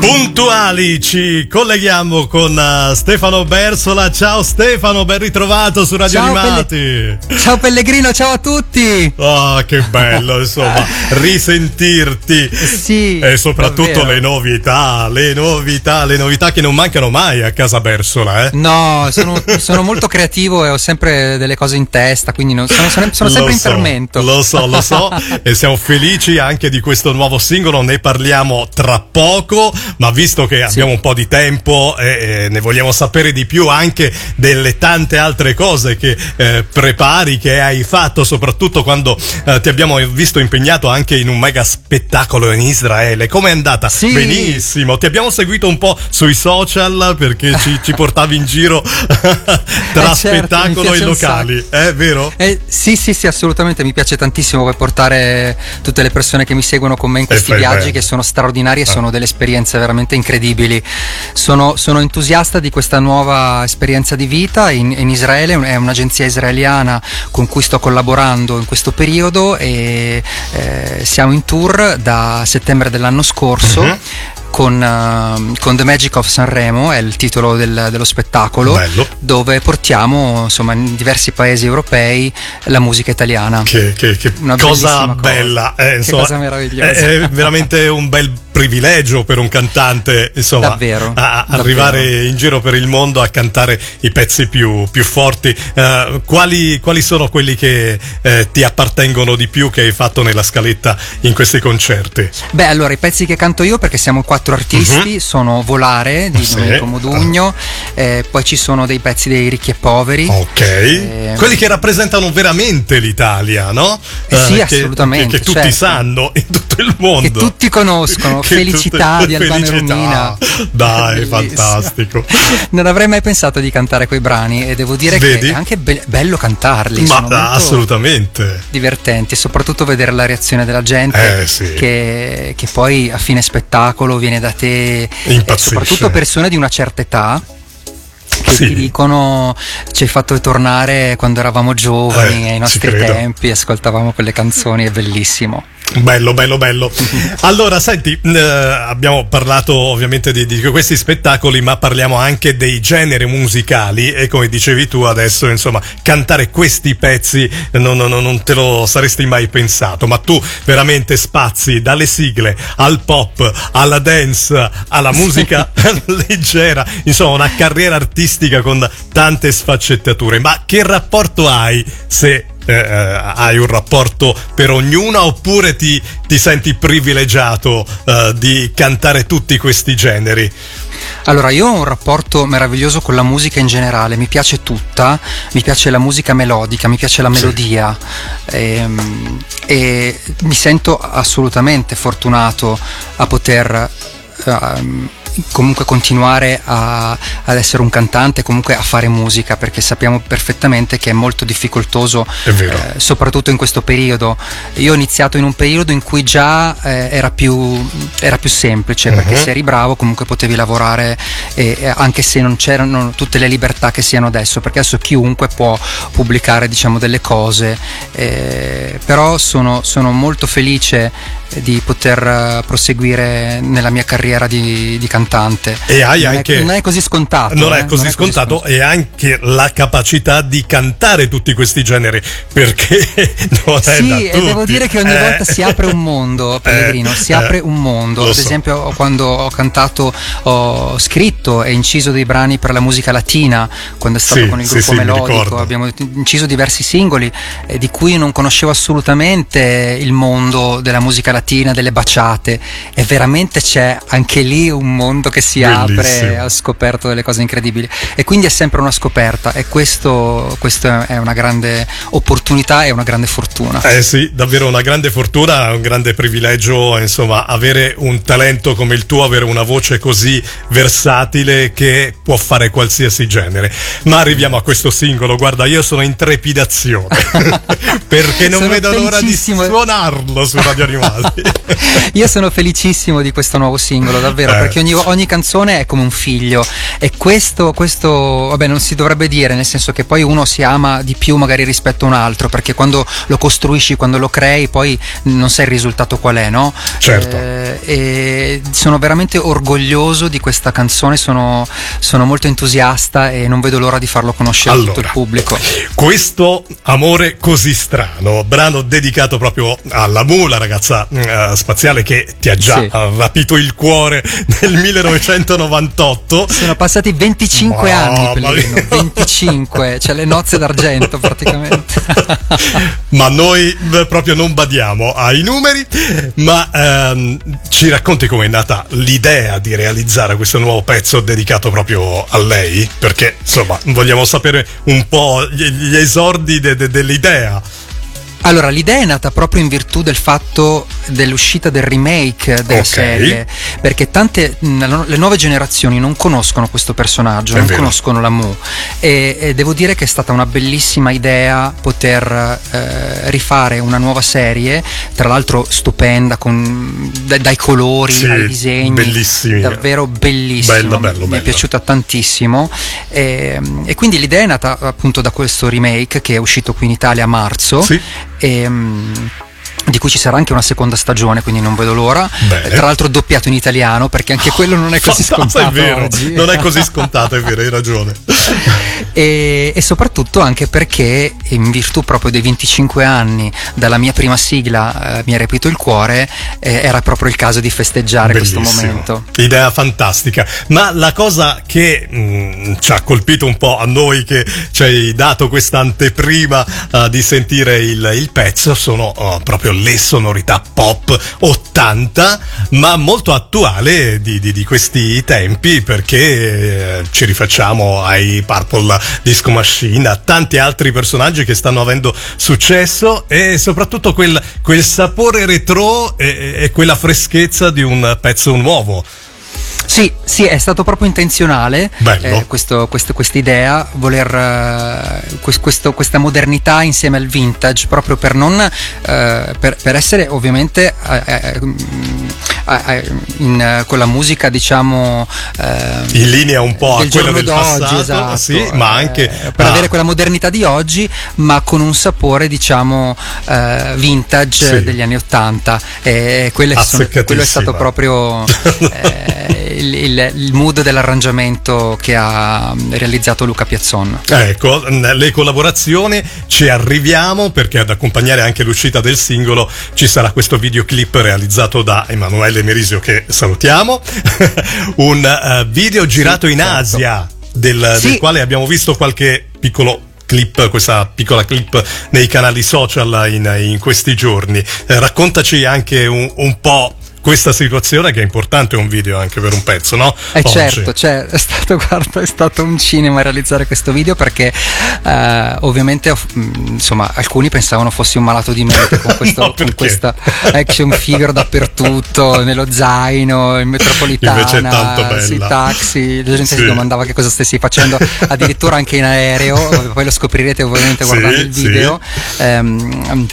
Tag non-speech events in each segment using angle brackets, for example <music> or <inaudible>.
Puntuali ci colleghiamo con uh, Stefano Bersola. Ciao Stefano, ben ritrovato su Radio Ciao, Animati. Pelle- ciao Pellegrino, ciao a tutti. Oh, che bello, insomma, <laughs> risentirti. Sì. E soprattutto davvero. le novità, le novità, le novità che non mancano mai a casa Bersola, eh. No, sono, sono molto creativo e ho sempre delle cose in testa, quindi non- sono, sono- sono sempre Lo in so, fermento. Lo so, lo so, <laughs> e siamo felici anche di questo nuovo singolo, ne parliamo tra poco, ma visto che abbiamo un po' di tempo e, e ne vogliamo sapere di più anche delle tante altre cose che eh, prepari, che hai fatto, soprattutto quando eh, ti abbiamo visto impegnato anche in un mega spettacolo in Israele. Com'è andata? Sì. Benissimo, ti abbiamo seguito un po' sui social perché ci, ci portavi in giro <laughs> tra Eh, certo, spettacolo e locali, è vero? Eh, sì, sì, sì, assolutamente. Mi piace tantissimo portare tutte le persone che mi seguono con me in questi viaggi che sono straordinari e Ah. sono delle esperienze veramente incredibili. Sono, sono entusiasta di questa nuova esperienza di vita in, in Israele, è un'agenzia israeliana con cui sto collaborando in questo periodo e eh, siamo in tour da settembre dell'anno scorso. Mhm. Con, eh, con The Magic of Sanremo, è il titolo del- dello spettacolo, Bello. dove portiamo insomma in diversi paesi europei la musica italiana. Che, che- che cosa bellissima cosa. bella, eh, Che insomma, cosa meravigliosa. È, è veramente un bel privilegio per un cantante, insomma, Davvero, a- davvero. arrivare in giro per il mondo a cantare i pezzi più, più forti. Eh, quali, quali sono quelli che eh, ti appartengono di più che hai fatto nella scaletta in questi concerti? Beh, allora i pezzi che canto io, perché siamo quattro artisti, sono Volare di. Sì. Domenico Modugno, eh, poi ci sono dei pezzi dei ricchi e poveri. Ok, Eh, quelli che rappresentano veramente l'Italia, no? Eh sì, che- assolutamente, Che, che tutti certo. sanno in tutto il mondo. Che tutti conoscono, <laughs> Che Felicità tutte- di Albano Felicità. Romina. Dai, fantastico. <laughs> Non avrei mai pensato di cantare quei brani e devo dire Vedi? che è anche be- bello cantarli. Ma molto assolutamente. divertenti e soprattutto vedere la reazione della gente Eh, sì. che, che poi a fine spettacolo viene da te e Impazzisce. soprattutto persone di una certa età che Sì. ti dicono ci hai fatto tornare quando eravamo giovani Eh, ai nostri tempi ascoltavamo quelle canzoni è bellissimo Bello, bello, bello. <laughs> Allora, senti, eh, abbiamo parlato ovviamente di, di questi spettacoli, ma parliamo anche dei generi musicali e come dicevi tu adesso, insomma, cantare questi pezzi non, non- non te lo saresti mai pensato, ma tu veramente spazi dalle sigle al pop, alla dance, alla musica <laughs> <laughs> leggera, insomma, una carriera artistica con tante sfaccettature. Ma che rapporto hai se eh, eh, hai un rapporto per ognuna oppure ti, ti senti privilegiato eh, di cantare tutti questi generi? allora io ho un rapporto meraviglioso con la musica in generale mi piace tutta mi piace la musica melodica mi piace la Sì. melodia ehm, e mi sento assolutamente fortunato a poter ehm, comunque continuare a- ad essere un cantante comunque a fare musica perché sappiamo perfettamente che è molto difficoltoso È eh, soprattutto in questo periodo. Io ho iniziato in un periodo in cui già eh, era, più, era più semplice perché Mhm. se eri bravo comunque potevi lavorare e- e anche se non c'erano tutte le libertà che siano adesso perché adesso chiunque può pubblicare diciamo delle cose eh, però sono, sono molto felice di poter eh, proseguire nella mia carriera di, di cantante E hai non, anche. è, non è così scontato Non eh, è così scontato e anche la capacità di cantare tutti questi generi perché <laughs> non è da Sì, e tutti. devo dire che ogni Eh, volta si apre un mondo, <laughs> Pellegrino, eh, si eh, apre un mondo. lo Ad so. esempio, quando ho cantato, ho scritto e inciso dei brani per la musica latina, quando è stato Sì, con il sì, gruppo sì, melodico, abbiamo inciso diversi singoli eh, di cui non conoscevo assolutamente il mondo della musica latina, delle baciate. E veramente c'è anche lì un mondo che si apre, Bellissimo. ho scoperto delle cose incredibili. E quindi è sempre una scoperta e questo, questo è una grande opportunità e una grande fortuna. Eh sì, davvero una grande fortuna, un grande privilegio, insomma, avere un talento come il tuo, avere una voce così versatile che può fare qualsiasi genere. Ma arriviamo a questo singolo, guarda, io sono in trepidazione <laughs> perché non Sono vedo l'ora di suonarlo su Radio Animati. <laughs> Io sono felicissimo di questo nuovo singolo, davvero, eh. perché ogni, ogni, canzone è come un figlio e questo, questo, vabbè, non si dovrebbe dire, nel senso che poi uno si ama di più magari rispetto a un altro, perché quando lo costruisci, quando lo crei, poi non sai il risultato qual è, no? Certo. Eh, e sono veramente orgoglioso di questa canzone, sono, sono, molto entusiasta e non vedo l'ora di farlo conoscere allora, a tutto il pubblico. Questo amore così strano, brano dedicato proprio alla Mu, la ragazza uh, spaziale che ti ha già sì. rapito il cuore nel 1998. Sono passati 25 Ma, anni, Pellegrino, 25, cioè le nozze d'argento praticamente. <laughs> ma noi proprio non badiamo ai numeri, ma ehm, ci racconti com'è nata l'idea di realizzare questo nuovo pezzo dedicato proprio a lei? Perché insomma vogliamo sapere un po' gli, gli esordi de, de, dell'idea. Allora, l'idea è nata proprio in virtù del fatto dell'uscita del remake della okay. serie, perché tante le nuove generazioni non conoscono questo personaggio, è non vero. conoscono la Mu e, e, devo dire che è stata una bellissima idea poter eh, rifare una nuova serie, tra l'altro stupenda con, dai, dai colori sì, ai disegni, bellissimi. davvero bellissimo, bello, bello, mi bello. è piaciuta tantissimo e, e, quindi l'idea è nata appunto da questo remake che è uscito qui in Italia a marzo. Sì e, um, di cui ci sarà anche una seconda stagione, quindi non vedo l'ora. Bene. Tra l'altro doppiato in italiano, perché anche quello non è così scontato. È vero, oggi. non è così scontato, è vero, hai ragione. e, e, soprattutto anche perché, in virtù proprio dei 25 anni dalla mia prima sigla, eh, Mi ha repito il cuore, eh, era proprio il caso di festeggiare Bellissimo. questo momento. Idea fantastica. Ma la cosa che mh, mm, ci ha colpito un po' a noi che ci hai dato questa anteprima uh, di sentire il, il pezzo sono uh, proprio le sonorità pop 80, ma molto attuale di, di, di questi tempi perché eh, ci rifacciamo ai Purple Disco Machine, a tanti altri personaggi che stanno avendo successo e soprattutto quel, quel sapore retro e, e quella freschezza di un pezzo nuovo. Sì, sì, è stato proprio intenzionale eh, questa idea, voler uh, questo, questa modernità insieme al vintage, proprio per non uh, per, per, essere ovviamente uh, in, con la musica, diciamo in linea un po' a quella del passato, esatto, sì, ma anche per ah. avere quella modernità di oggi, ma con un sapore, diciamo, vintage sì. degli anni Ottanta. E quello è stato proprio <laughs> il, il, il, mood dell'arrangiamento che ha realizzato Luca Piazzon. Ecco, le collaborazioni ci arriviamo perché ad accompagnare anche l'uscita del singolo ci sarà questo videoclip realizzato da Emanuele Merisio che salutiamo, <laughs> un uh, video girato sì, in certo. Asia del, sì. del quale abbiamo visto qualche piccolo clip, questa piccola clip nei canali social in, in questi giorni. Eh, raccontaci anche un, un po' questa situazione che è importante un video anche per un pezzo, no? Eh Oggi. certo, cioè, è, stato, <laughs> guarda, è stato un cinema realizzare questo video perché eh, ovviamente mm, insomma alcuni pensavano fossi un malato di mente con, <laughs> questo, no, con questa action figure dappertutto, <laughs> nello zaino, in metropolitana, sui taxi, la gente sì. si domandava che cosa stessi facendo, addirittura anche in aereo, poi lo scoprirete ovviamente guardando sì, il video. Sì. Ehm,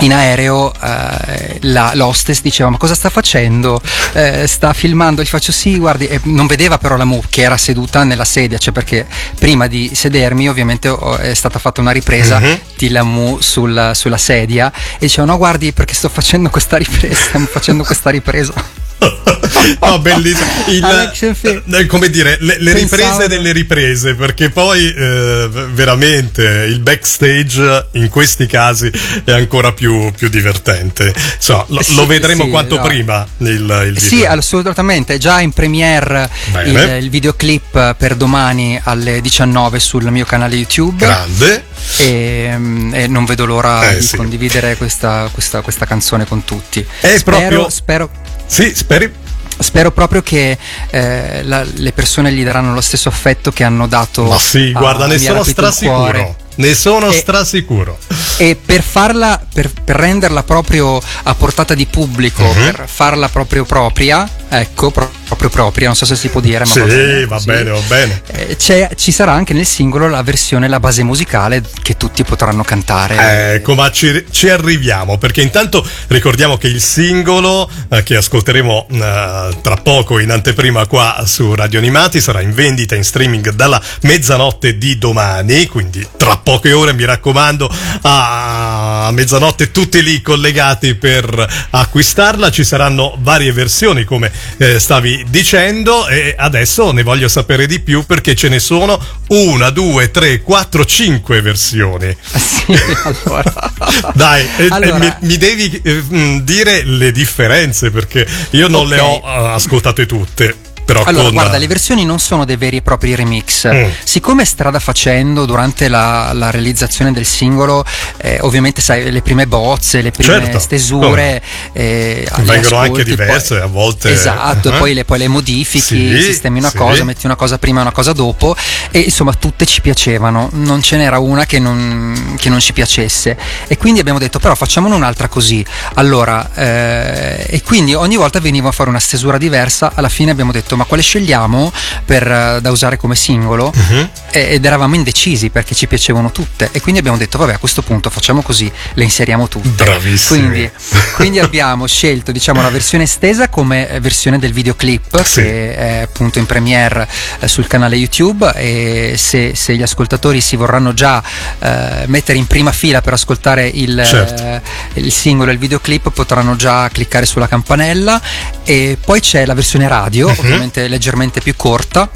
in aereo eh, la, l'hostess diceva ma cosa sta facendo? Eh, sta filmando, gli faccio sì guardi, e non vedeva però la Mu che era seduta nella sedia, cioè perché prima di sedermi ovviamente oh, è stata fatta una ripresa uh-huh. di la Mu sul, sulla sedia e diceva no guardi perché sto facendo questa ripresa, stiamo facendo questa ripresa. <laughs> no, bellissimo. Il, eh, come dire, le, le riprese delle riprese, perché poi eh, veramente il backstage in questi casi è ancora più, più divertente. So, lo, sì, lo, vedremo sì, quanto no. prima il, il. Sì, assolutamente. Già in premiere il, il, videoclip per domani alle 19 sul mio canale YouTube. Grande. E, e non vedo l'ora eh, di sì. condividere questa, questa, questa, canzone con tutti. È spero, proprio... spero sì, speri? Spero proprio che eh, la, le persone gli daranno lo stesso affetto che hanno dato. Ma sì, guarda, ne sono strasicuro. Ne sono e, strasicuro. E per farla, per, per, renderla proprio a portata di pubblico, uh-huh. per farla proprio propria, ecco, proprio propria, non so se si può dire, ma sì, va bene. Va bene, va bene. Eh, ci sarà anche nel singolo la versione, la base musicale che tutti potranno cantare. Ecco, ma ci, ci arriviamo, perché intanto ricordiamo che il singolo eh, che ascolteremo eh, tra poco in anteprima qua su Radio Animati sarà in vendita in streaming dalla mezzanotte di domani, quindi tra poche ore mi raccomando a mezzanotte tutti lì collegati per acquistarla, ci saranno varie versioni come eh, stavi dicendo e adesso ne voglio sapere di più perché ce ne sono una, due, tre, quattro, cinque versioni. Sì, <laughs> allora. Dai, allora. E, mi, mi, devi eh, dire le differenze perché io non okay. le ho uh, ascoltate tutte. Però allora, con... guarda, le versioni non sono dei veri e propri remix. Mm. Siccome strada facendo durante la, la realizzazione del singolo, eh, ovviamente sai, le prime bozze, le prime certo. stesure eh, vengono anche diverse poi, a volte. Esatto, uh-huh. poi, le, poi, le, modifichi, sì, sistemi una sì. cosa, metti una cosa prima e una cosa dopo, e insomma tutte ci piacevano. Non ce n'era una che non, che non ci piacesse. E quindi abbiamo detto, però facciamone un'altra così. Allora, eh, e quindi ogni volta veniva a fare una stesura diversa. Alla fine abbiamo detto, ma quale scegliamo per, eh, da usare come singolo? Uh-huh. Ed eravamo indecisi perché ci piacevano tutte e quindi abbiamo detto vabbè a questo punto facciamo così, le inseriamo tutte. Bravissimi. Quindi, <laughs> quindi abbiamo scelto diciamo la versione estesa come versione del videoclip sì. che è appunto in premiere eh, sul canale YouTube e se, se, gli ascoltatori si vorranno già eh, mettere in prima fila per ascoltare il, certo. eh, il singolo e il videoclip potranno già cliccare sulla campanella e poi c'è la versione radio uh-huh. ovviamente leggermente, leggermente più corta.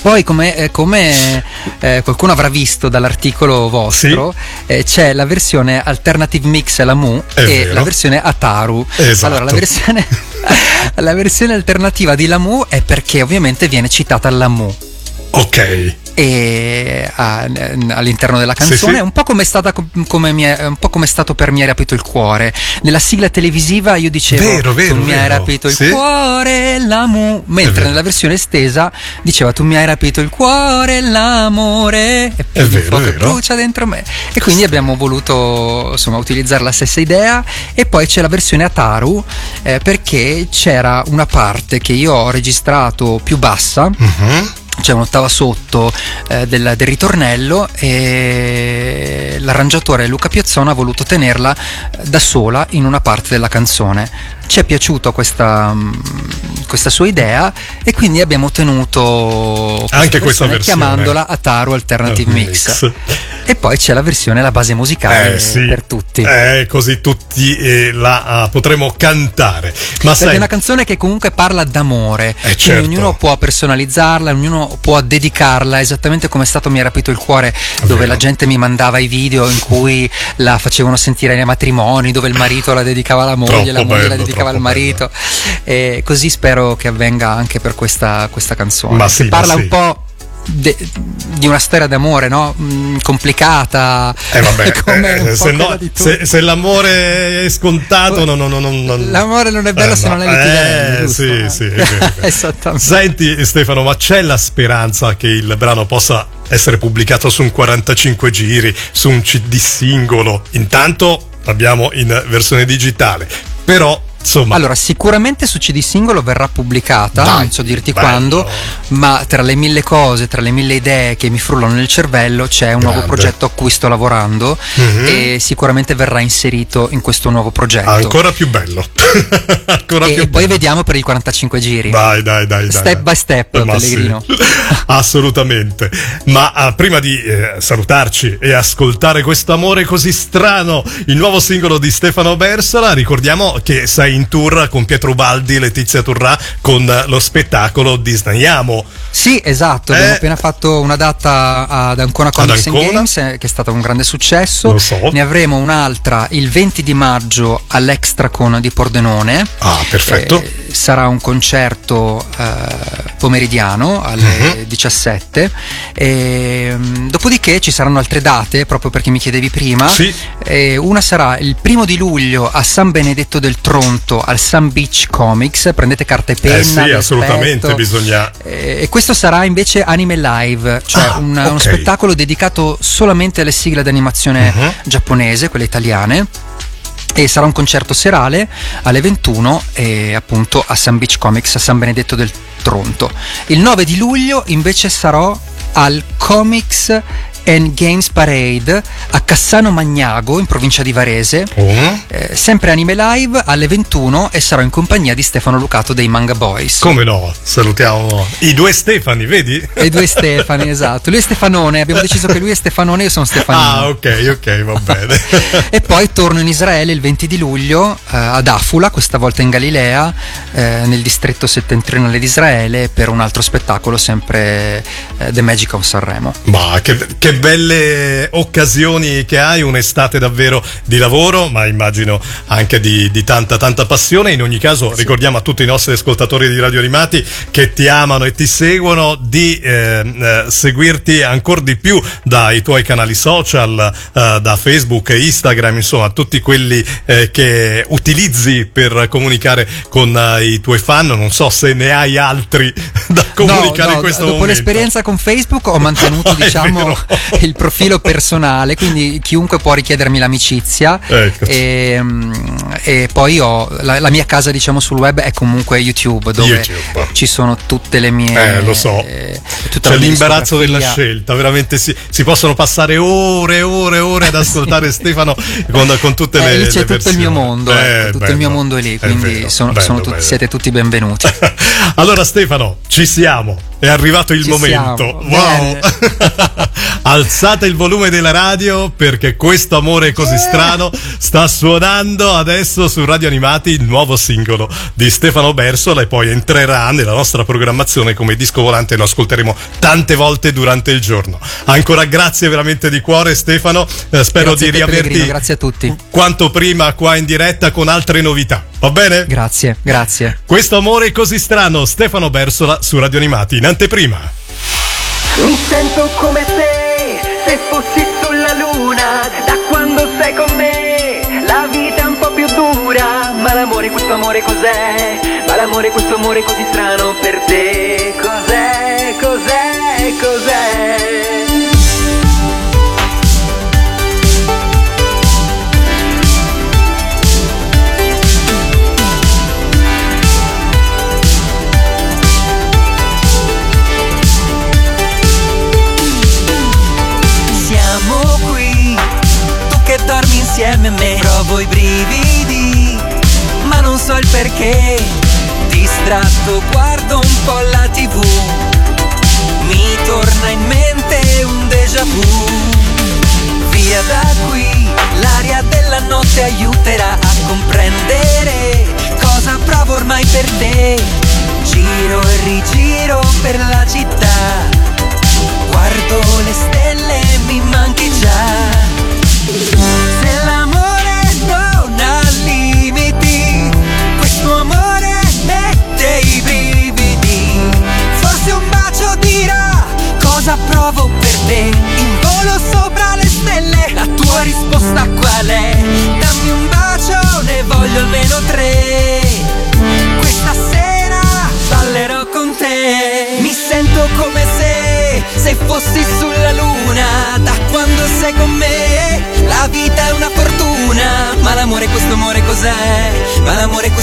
Poi, come, eh, come eh, qualcuno avrà visto dall'articolo vostro, sì. eh, c'è la versione Alternative Mix Lamu e vero. la versione Ataru. Esatto. Allora, la versione, <laughs> la versione alternativa di Lamu è perché ovviamente viene citata Lamu. Ok e all'interno della canzone, sì, sì. un po' come è, stata, come è, un po' come è stato per Mi hai rapito il cuore. Nella sigla televisiva io dicevo vero, vero, Tu mi hai rapito il sì. cuore, l'amore, mentre nella versione estesa diceva Tu mi hai rapito il cuore, l'amore e poi po' che brucia dentro me. E quindi abbiamo voluto insomma utilizzare la stessa idea e poi c'è la versione Ataru eh, perché c'era una parte che io ho registrato più bassa. Uh-huh c'è un'ottava sotto eh, del, del, ritornello e l'arrangiatore Luca Piazzona ha voluto tenerla da sola in una parte della canzone ci è piaciuta questa, mm, questa, sua idea e quindi abbiamo tenuto anche questa versione chiamandola Ataru Alternative Mix. Mix. E poi c'è la versione, la base musicale eh, sì. per tutti. Eh, così tutti eh, la uh, potremo cantare. Ma sai... è una canzone che comunque parla d'amore. Eh, certo. Ognuno può personalizzarla, ognuno può dedicarla, esattamente come è stato Mi ha rapito il cuore, dove la gente mi mandava i video in cui la facevano sentire nei matrimoni, dove il marito la dedicava alla moglie, Troppo la moglie bello, la dedicava dedicava al marito. E così spero che avvenga anche per questa, questa canzone. Ma sì, parla ma sì. un po' De, di una storia d'amore, no? Mm, complicata. Eh vabbè, <laughs> eh, se, no, se, se, l'amore è scontato, no, no, no, no, l'amore non è bello eh, se no. non è litigare. Eh, sì, sì, è <laughs> Esattamente. Senti Stefano, ma c'è la speranza che il brano possa essere pubblicato su un 45 giri, su un CD singolo? Intanto abbiamo in versione digitale, però Insomma. Allora, sicuramente su CD singolo verrà pubblicata, Dai, non so dirti bello. quando, ma tra le mille cose, tra le mille idee che mi frullano nel cervello, c'è un Grande. nuovo progetto a cui sto lavorando mm-hmm. e sicuramente verrà inserito in questo nuovo progetto. Ancora più bello. <laughs> Ancora e, più poi bello. vediamo per i 45 giri. Dai, dai, dai. Step dai. by step, ma Pellegrino. Sì. <laughs> Assolutamente. Ma uh, prima di eh, salutarci e ascoltare questo amore così strano, il nuovo singolo di Stefano Bersola, ricordiamo che sei in tour con Pietro Baldi Letizia Turrà con lo spettacolo Disneyiamo. Sì, esatto, abbiamo eh, appena fatto una data ad Ancona Comics ad Ancona. Games eh, che è stato un grande successo. Lo so. Ne avremo un'altra il 20 di maggio all'Extracon di Pordenone. Ah, perfetto. Eh, sarà un concerto eh, pomeridiano alle uh-huh. 17. E, dopodiché ci saranno altre date, proprio perché mi chiedevi prima. Sì. E una sarà il primo di luglio a San Benedetto del Tronto al Sun Beach Comics. Prendete carta e penna. Eh sì, assolutamente bisogna. E questo sarà invece Anime Live, cioè ah, un, okay. uno spettacolo dedicato solamente alle sigle d'animazione uh-huh. giapponese, quelle italiane e sarà un concerto serale alle 21 e appunto a San Beach Comics a San Benedetto del Tronto. Il 9 di luglio invece sarò al Comics and Games Parade a Cassano Magnago in provincia di Varese, Oh. eh, sempre anime live alle 21 e sarò in compagnia di Stefano Lucato dei Manga Boys. Come no? Salutiamo i due Stefani, vedi? i due <laughs> Stefani, esatto. Lui è Stefanone, abbiamo deciso che lui è Stefanone e io sono Stefanino. Ah, ok, ok, va bene. <laughs> E poi torno in Israele il 20 di luglio eh, ad Afula, questa volta in Galilea, eh, nel distretto settentrionale di Israele, per un altro spettacolo, sempre eh, The Magic of Sanremo. Ma che, che belle occasioni che hai, un'estate davvero di lavoro, ma immagino anche di, di tanta tanta passione. In ogni caso ricordiamo a tutti i nostri ascoltatori di Radio Animati che ti amano e ti seguono di eh, eh, seguirti ancora di più dai tuoi canali social, eh, da Facebook Instagram, insomma tutti quelli eh, che utilizzi per comunicare con eh, i tuoi fan. Non so se ne hai altri <laughs> da comunicare No, no, in questo dopo momento. l'esperienza con Facebook ho mantenuto <laughs> diciamo. <laughs> il profilo personale, quindi chiunque può richiedermi l'amicizia Ecco. e, mm, e poi ho la, la mia casa diciamo sul web è comunque YouTube dove YouTube. ci sono tutte le mie Eh, lo so. eh, C'è l'imbarazzo della scelta, veramente si, si possono passare ore e ore e ore ad ascoltare <laughs> Stefano con, con tutte Eh, le lì c'è le tutto il mio versioni. mondo, Eh, ecco, tutto bello. il mio mondo è lì, È quindi vero, sono- bello, sono tutti- bello. siete tutti benvenuti. <laughs> allora Stefano, ci siamo. È arrivato il Ci momento. siamo, Wow! <laughs> Alzate il volume della radio perché questo amore così strano sta suonando adesso su Radio Animati il nuovo singolo di Stefano Bersola e poi entrerà nella nostra programmazione come disco volante e lo ascolteremo tante volte durante il giorno. Ancora grazie veramente di cuore Stefano, Eh, spero Grazie di riaverti grazie a tutti. quanto prima qua in diretta con altre novità. Va bene? Grazie, grazie. Questo amore così strano, Stefano Bersola su Radio Animati in anteprima. Mi sento come se, se fossi sulla luna, da quando sei con me, la vita è un po' più dura, ma l'amore, questo amore cos'è? Ma l'amore, questo amore così strano per te, cos'è? Cos'è? Cos'è?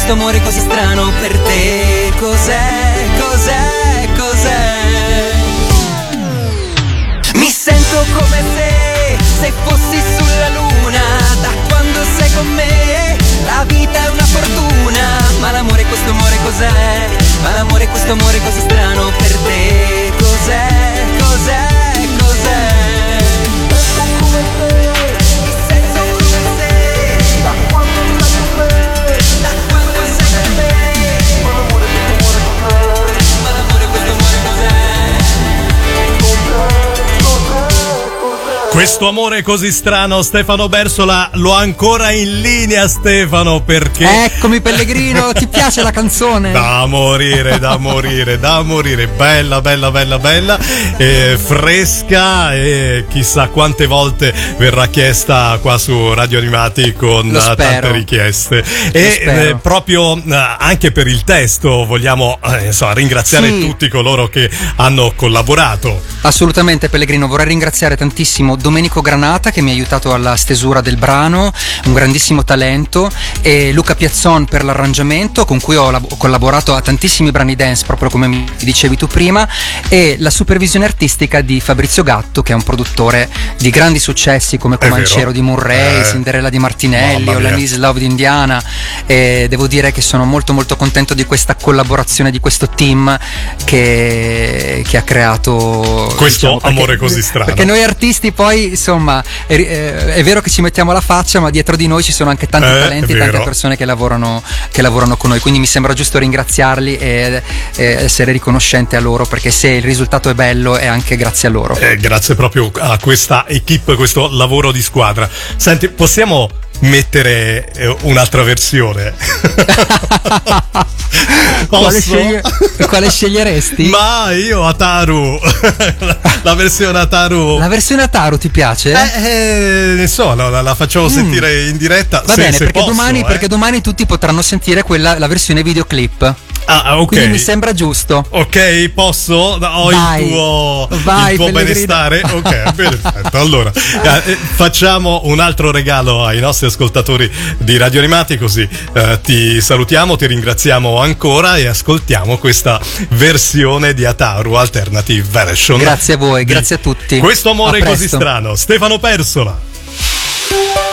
Questo amore così strano per te Cos'è, cos'è, cos'è? Mi sento come se, se fossi sulla luna Da quando sei con me La vita è una fortuna Ma l'amore, questo amore cos'è? Ma l'amore, questo amore così strano per te Cos'è, cos'è, cos'è? Questo amore così strano, Stefano Bersola, lo ha ancora in linea Stefano perché... Eccomi Pellegrino, <laughs> ti piace la canzone? Da morire, da morire, da morire, bella, bella, bella, bella, eh, fresca e chissà quante volte verrà chiesta qua su Radio Animati con tante richieste. E eh, proprio eh, anche per il testo vogliamo eh, insomma, ringraziare Sì. tutti coloro che hanno collaborato. Assolutamente Pellegrino, vorrei ringraziare tantissimo Domenico Granata che mi ha aiutato alla stesura del brano, un grandissimo talento, e Luca Piazzon per l'arrangiamento con cui ho, lab- ho collaborato a tantissimi brani dance, proprio come mi dicevi tu prima, e la supervisione artistica di Fabrizio Gatto che è un produttore di grandi successi come. Comancero di Murray, Eh. Cinderella di Martinelli. Olanis Love di Indiana e devo dire che sono molto molto contento di questa collaborazione, di questo team che, che ha creato Questo perché- amore così strano. Perché noi artisti poi insomma è, è- è vero che ci mettiamo la faccia ma dietro di noi ci sono anche tanti Eh, talenti e tante persone che lavorano, che lavorano con noi, quindi mi sembra giusto ringraziarli e, e essere riconoscente a loro perché se il risultato è bello è anche grazie a loro. Eh, grazie proprio a questa equip, questo lavoro di squadra. Senti, possiamo mettere eh, un'altra versione? <laughs> quale, Posso? sceglie- quale sceglieresti? Ma io Ataru, <laughs> la, versione Ataru. La versione Ataru ti piace? Eh, eh, ne so, la, la- la facciamo sentire in diretta. Va se- bene, se perché, posso, domani, eh. perché domani tutti potranno sentire quella, la versione videoclip. Ah, ah, ok. Quindi mi sembra giusto. Ok, posso? Ho Vai. il tuo, Vai, il tuo benestare? Ok, <laughs> perfetto. Allora, eh, eh, facciamo un altro regalo ai nostri ascoltatori di Radio Animati, così eh, ti salutiamo, ti ringraziamo ancora e ascoltiamo questa versione di Ataru Alternative Version. Grazie a voi, grazie a tutti. Questo amore così strano. Stefano Persola.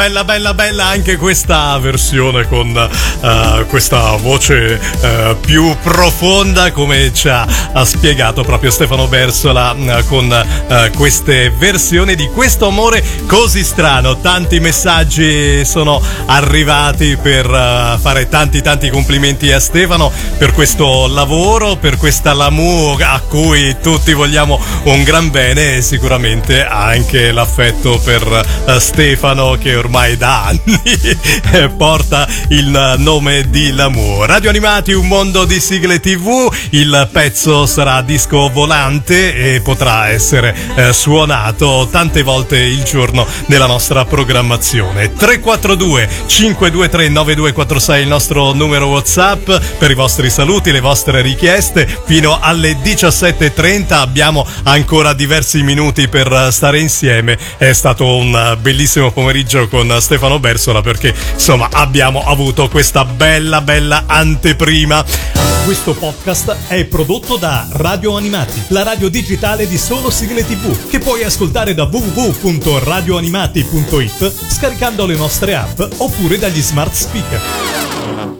Bella, bella, bella, anche questa versione con eh, questa voce eh, più profonda come ci ha, ha spiegato proprio Stefano Bersola eh, con queste versioni di questo amore così strano. Tanti messaggi sono arrivati per fare tanti tanti complimenti a Stefano per questo lavoro, per questa l'amour a cui tutti vogliamo un gran bene e sicuramente anche l'affetto per Stefano che ormai da anni <laughs> eh, porta il nome di L'amour. Radio Animati, un mondo di sigle TV, il pezzo sarà disco volante e potrà essere eh, suonato tante volte il giorno nella nostra programmazione. 342 523 9246 il nostro numero WhatsApp per i vostri saluti, le vostre richieste fino alle 17:30 abbiamo ancora diversi minuti per stare insieme. È stato un bellissimo pomeriggio pomeriggio con Stefano Bersola perché insomma abbiamo avuto questa bella bella anteprima. Questo podcast è prodotto da Radio Animati, la radio digitale di solo sigle tv, che puoi ascoltare da www.radioanimati.it scaricando le nostre app oppure dagli smart speaker.